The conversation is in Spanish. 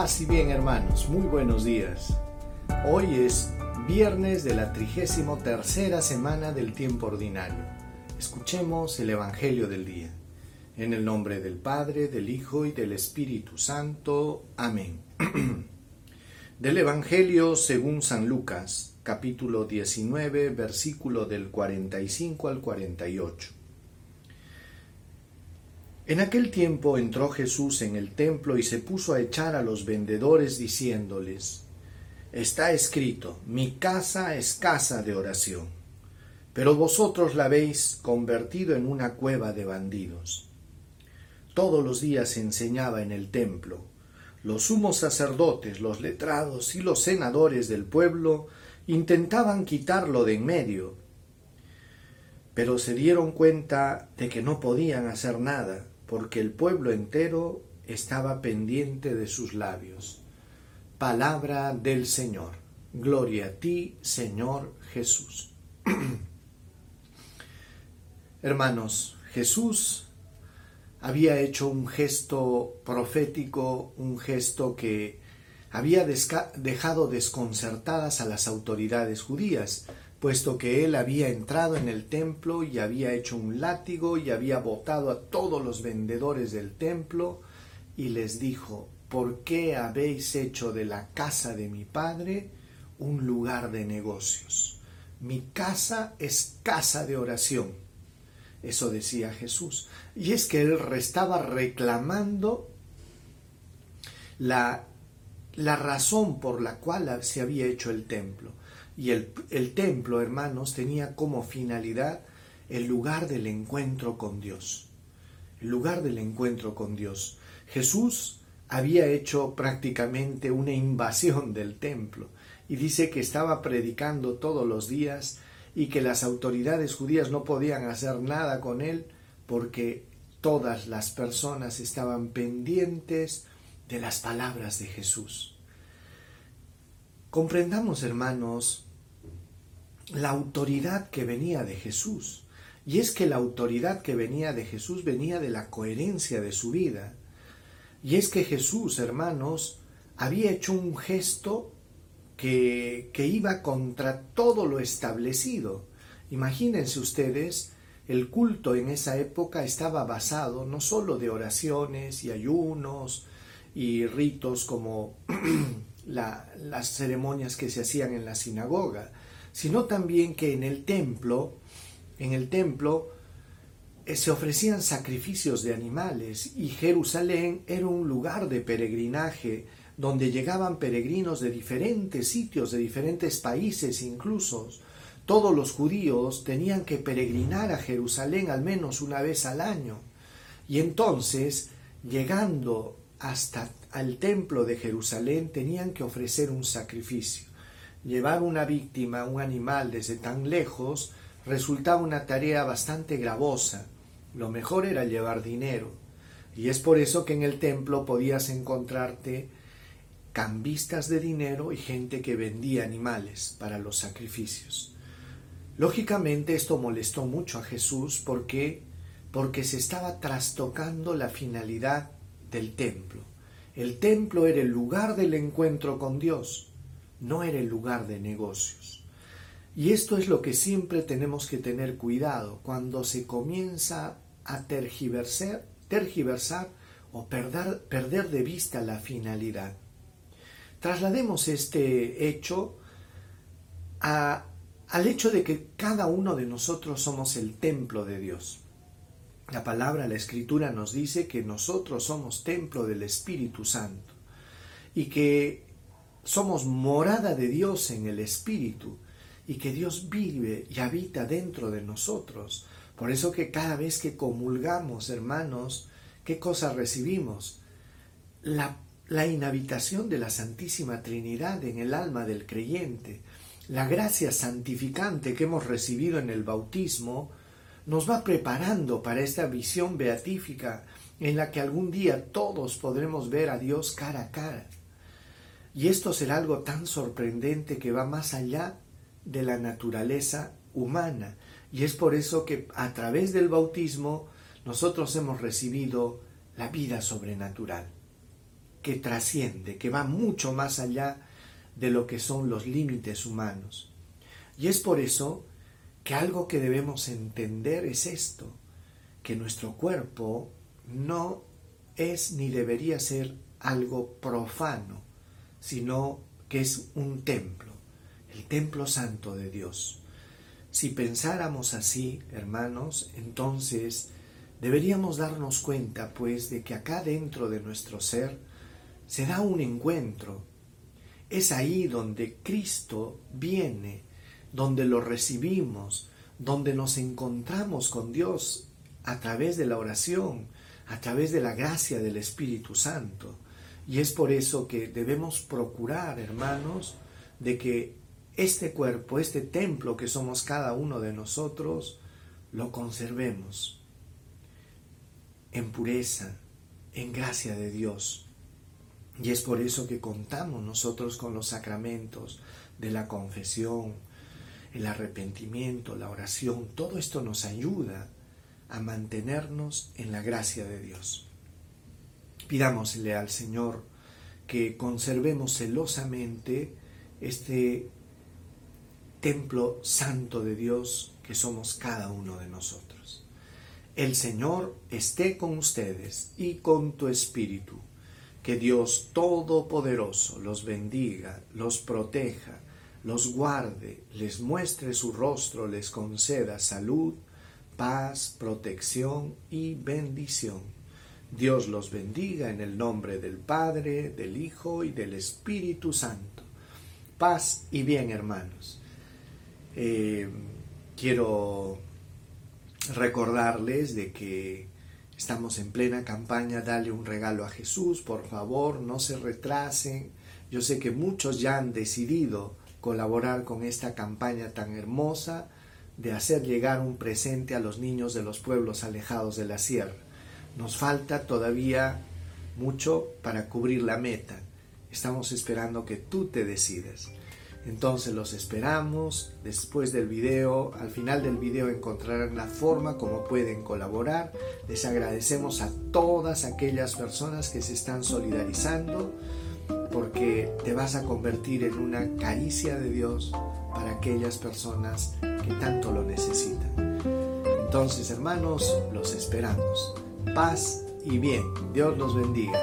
Paz y bien hermanos, muy buenos días. Hoy es viernes de la trigésimo tercera semana del tiempo ordinario. Escuchemos el Evangelio del día. En el nombre del Padre, del Hijo y del Espíritu Santo. Amén. del Evangelio según San Lucas, capítulo 19, versículo del 45 al 48. En aquel tiempo entró Jesús en el templo y se puso a echar a los vendedores diciéndoles, Está escrito, mi casa es casa de oración, pero vosotros la habéis convertido en una cueva de bandidos. Todos los días enseñaba en el templo. Los sumos sacerdotes, los letrados y los senadores del pueblo intentaban quitarlo de en medio, pero se dieron cuenta de que no podían hacer nada porque el pueblo entero estaba pendiente de sus labios. Palabra del Señor. Gloria a ti, Señor Jesús. Hermanos, Jesús había hecho un gesto profético, un gesto que había dejado desconcertadas a las autoridades judías, puesto que él había entrado en el templo y había hecho un látigo y había botado a todos los vendedores del templo y les dijo, ¿por qué habéis hecho de la casa de mi padre un lugar de negocios? Mi casa es casa de oración. Eso decía Jesús. Y es que él estaba reclamando la, la razón por la cual se había hecho el templo. Y el, el templo, hermanos, tenía como finalidad el lugar del encuentro con Dios. El lugar del encuentro con Dios. Jesús había hecho prácticamente una invasión del templo y dice que estaba predicando todos los días y que las autoridades judías no podían hacer nada con él porque todas las personas estaban pendientes de las palabras de Jesús. Comprendamos, hermanos, la autoridad que venía de Jesús. Y es que la autoridad que venía de Jesús venía de la coherencia de su vida. Y es que Jesús, hermanos, había hecho un gesto que, que iba contra todo lo establecido. Imagínense ustedes, el culto en esa época estaba basado no solo de oraciones y ayunos y ritos como las ceremonias que se hacían en la sinagoga, sino también que en el templo, en el templo eh, se ofrecían sacrificios de animales y Jerusalén era un lugar de peregrinaje donde llegaban peregrinos de diferentes sitios, de diferentes países incluso. Todos los judíos tenían que peregrinar a Jerusalén al menos una vez al año. Y entonces, llegando hasta al templo de Jerusalén, tenían que ofrecer un sacrificio. Llevar una víctima, un animal desde tan lejos, resultaba una tarea bastante gravosa. Lo mejor era llevar dinero. Y es por eso que en el templo podías encontrarte cambistas de dinero y gente que vendía animales para los sacrificios. Lógicamente esto molestó mucho a Jesús porque porque se estaba trastocando la finalidad del templo. El templo era el lugar del encuentro con Dios no era el lugar de negocios. Y esto es lo que siempre tenemos que tener cuidado cuando se comienza a tergiversar, o perder, de vista la finalidad. Traslademos este hecho al hecho de que cada uno de nosotros somos el templo de Dios. La palabra, la escritura nos dice que nosotros somos templo del Espíritu Santo y que somos morada de Dios en el Espíritu y que Dios vive y habita dentro de nosotros. Por eso que cada vez que comulgamos, hermanos, ¿qué cosa recibimos? La, la inhabitación de la Santísima Trinidad en el alma del creyente, la gracia santificante que hemos recibido en el bautismo, nos va preparando para esta visión beatífica en la que algún día todos podremos ver a Dios cara a cara. Y esto será algo tan sorprendente que va más allá de la naturaleza humana. Y es por eso que a través del bautismo nosotros hemos recibido la vida sobrenatural. que trasciende, que va mucho más allá de lo que son los límites humanos. Y es por eso que algo que debemos entender es esto, que nuestro cuerpo no es ni debería ser algo profano, sino que es un templo, el templo santo de Dios. Si pensáramos así, hermanos, entonces deberíamos darnos cuenta, pues, de que acá dentro de nuestro ser se da un encuentro. Es ahí donde Cristo viene, donde lo recibimos, donde nos encontramos con Dios a través de la oración, a través de la gracia del Espíritu Santo. Y es por eso que debemos procurar, hermanos, de que este cuerpo, este templo que somos cada uno de nosotros, lo conservemos en pureza, en gracia de Dios. Y es por eso que contamos nosotros con los sacramentos de la confesión, el arrepentimiento, la oración. Todo esto nos ayuda a mantenernos en la gracia de Dios. Pidámosle al Señor que conservemos celosamente este templo santo de Dios que somos cada uno de nosotros. El Señor esté con ustedes y con tu espíritu. Que Dios Todopoderoso los bendiga, los proteja, los guarde, les muestre su rostro, les conceda salud, paz, protección y bendición. Dios los bendiga en el nombre del Padre, del Hijo y del Espíritu Santo. Paz y bien, hermanos. Eh, quiero recordarles de que estamos en plena campaña Dale un regalo a Jesús, por favor, no se retrasen. Yo sé que muchos ya han decidido colaborar con esta campaña tan hermosa de hacer llegar un presente a los niños de los pueblos alejados de la sierra. Nos falta todavía mucho para cubrir la meta. Estamos esperando que tú te decidas. Entonces los esperamos después del video. Al final del video encontrarán la forma como pueden colaborar. Les agradecemos a todas aquellas personas que se están solidarizando porque te vas a convertir en una caricia de Dios para aquellas personas que tanto lo necesitan. Entonces, hermanos, los esperamos. Paz y bien. Dios los bendiga.